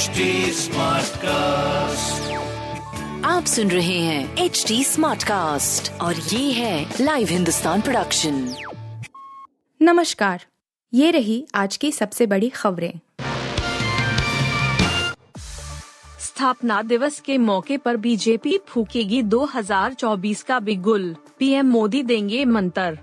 HD cast आप सुन रहे हैं एच डी स्मार्ट कास्ट और ये है लाइव हिंदुस्तान प्रोडक्शन नमस्कार ये रही आज की सबसे बड़ी खबरें। स्थापना दिवस के मौके पर बीजेपी फूकेगी 2024 का बिगुल पीएम मोदी देंगे मंत्र।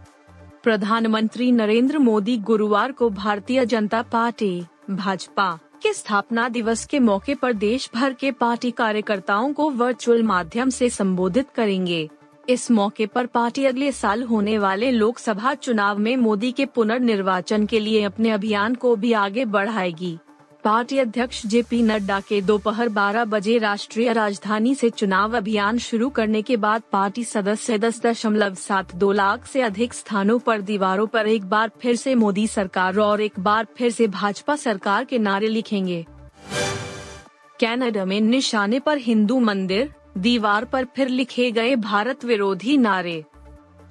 प्रधानमंत्री नरेंद्र मोदी गुरुवार को भारतीय जनता पार्टी भाजपा। के स्थापना दिवस के मौके पर देश भर के पार्टी कार्यकर्ताओं को वर्चुअल माध्यम से संबोधित करेंगे। इस मौके पर पार्टी अगले साल होने वाले लोकसभा चुनाव में मोदी के पुनर्निर्वाचन के लिए अपने अभियान को भी आगे बढ़ाएगी। पार्टी अध्यक्ष जे पी नड्डा के दोपहर 12 बजे राष्ट्रीय राजधानी से चुनाव अभियान शुरू करने के बाद पार्टी सदस्य दस दशमलव सात दो लाख से अधिक स्थानों पर दीवारों पर एक बार फिर से मोदी सरकार और एक बार फिर से भाजपा सरकार के नारे लिखेंगे। कनाडा में निशाने पर हिंदू मंदिर, दीवार पर फिर लिखे गए भारत विरोधी नारे।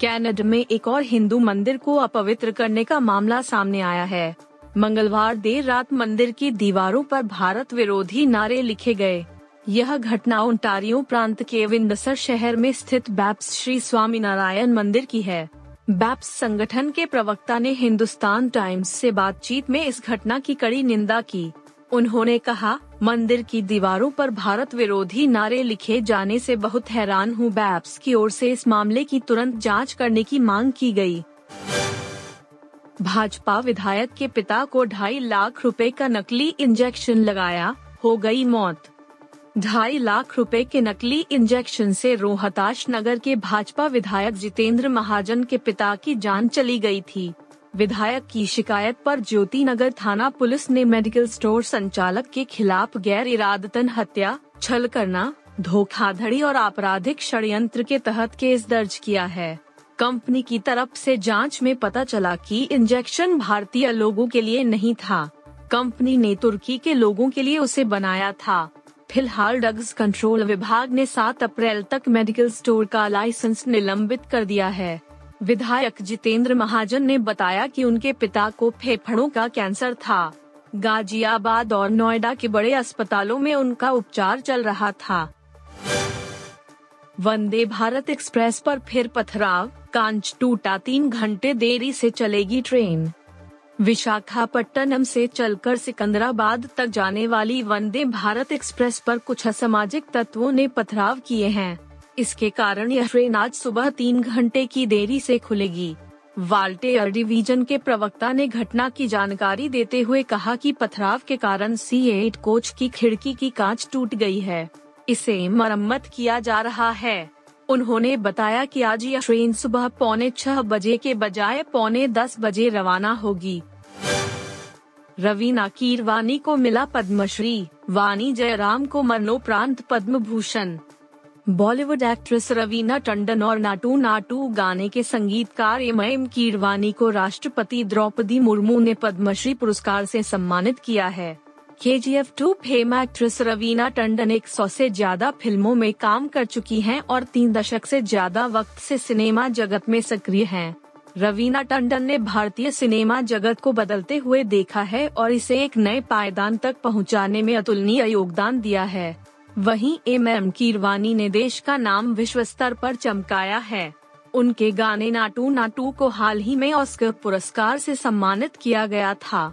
कनाडा में एक और हिंदू मंदिर को अपवित्र करने का मामला सामने आया है। मंगलवार देर रात मंदिर की दीवारों पर भारत विरोधी नारे लिखे गए। यह घटना ओंटारियो प्रांत के विंडसर शहर में स्थित बैप्स श्री स्वामी नारायण मंदिर की है। बैप्स संगठन के प्रवक्ता ने हिंदुस्तान टाइम्स से बातचीत में इस घटना की कड़ी निंदा की। उन्होंने कहा, मंदिर की दीवारों पर भारत विरोधी नारे लिखे जाने से बहुत हैरान हूँ। बैप्स की ओर से इस मामले की तुरंत जाँच करने की मांग की गई। भाजपा विधायक के पिता को ढाई लाख रुपए का नकली इंजेक्शन लगाया, हो गई मौत। ढाई लाख रुपए के नकली इंजेक्शन से रोहताश नगर के भाजपा विधायक जितेंद्र महाजन के पिता की जान चली गई थी। विधायक की शिकायत पर ज्योति नगर थाना पुलिस ने मेडिकल स्टोर संचालक के खिलाफ गैर इरादतन हत्या, छल करना, धोखाधड़ी और आपराधिक षड्यंत्र के तहत केस दर्ज किया है। कंपनी की तरफ़ से जाँच में पता चला कि इंजेक्शन भारतीय लोगों के लिए नहीं था। कंपनी ने तुर्की के लोगों के लिए उसे बनाया था। फ़िलहाल ड्रग्स कंट्रोल विभाग ने 7 अप्रैल तक मेडिकल स्टोर का लाइसेंस निलंबित कर दिया है। विधायक जितेंद्र महाजन ने बताया कि उनके पिता को फेफड़ों का कैंसर था। गाजियाबाद और नोएडा के बड़े अस्पतालों में उनका उपचार चल रहा था। वंदे भारत एक्सप्रेस पर फिर पथराव, कांच टूटा तीन घंटे देरी से चलेगी ट्रेन। विशाखापट्टनम से चलकर सिकंदराबाद तक जाने वाली वंदे भारत एक्सप्रेस पर कुछ असामाजिक तत्वों ने पथराव किए हैं। इसके कारण यह ट्रेन आज सुबह तीन घंटे की देरी से खुलेगी। वाल्टेयर डिवीज़न के प्रवक्ता ने घटना की जानकारी देते हुए कहा कि पथराव के कारण सी एट कोच की खिड़की की कांच टूट गई है। इसे मरम्मत किया जा रहा है। उन्होंने बताया कि आज यह ट्रेन सुबह पौने छह बजे के बजाय पौने दस बजे रवाना होगी। रवीना कीरवानी को मिला पद्मश्री, वानी जयराम को मरणोपरांत पद्म भूषण बॉलीवुड एक्ट्रेस रवीना टंडन और नाटू नाटू गाने के संगीतकार एम एम कीरवानी को राष्ट्रपति द्रौपदी मुर्मू ने पद्मश्री पुरस्कार से सम्मानित किया है। K G F two fame actress Raveena Tandon एक सौ से ज़्यादा फ़िल्मों में काम कर चुकी हैं और तीन दशक से ज़्यादा वक्त से सिनेमा जगत में सक्रिय हैं। रवीना टंडन ने भारतीय सिनेमा जगत को बदलते हुए देखा है और इसे एक नए पायदान तक पहुँचाने में अतुलनीय योगदान दिया है। वहीं एम एम कीरवानी ने देश का नाम विश्व स्तर पर चमकाया है। उनके गाने नाटू नाटू को हाल ही में ऑस्कर पुरस्कार से सम्मानित किया गया था।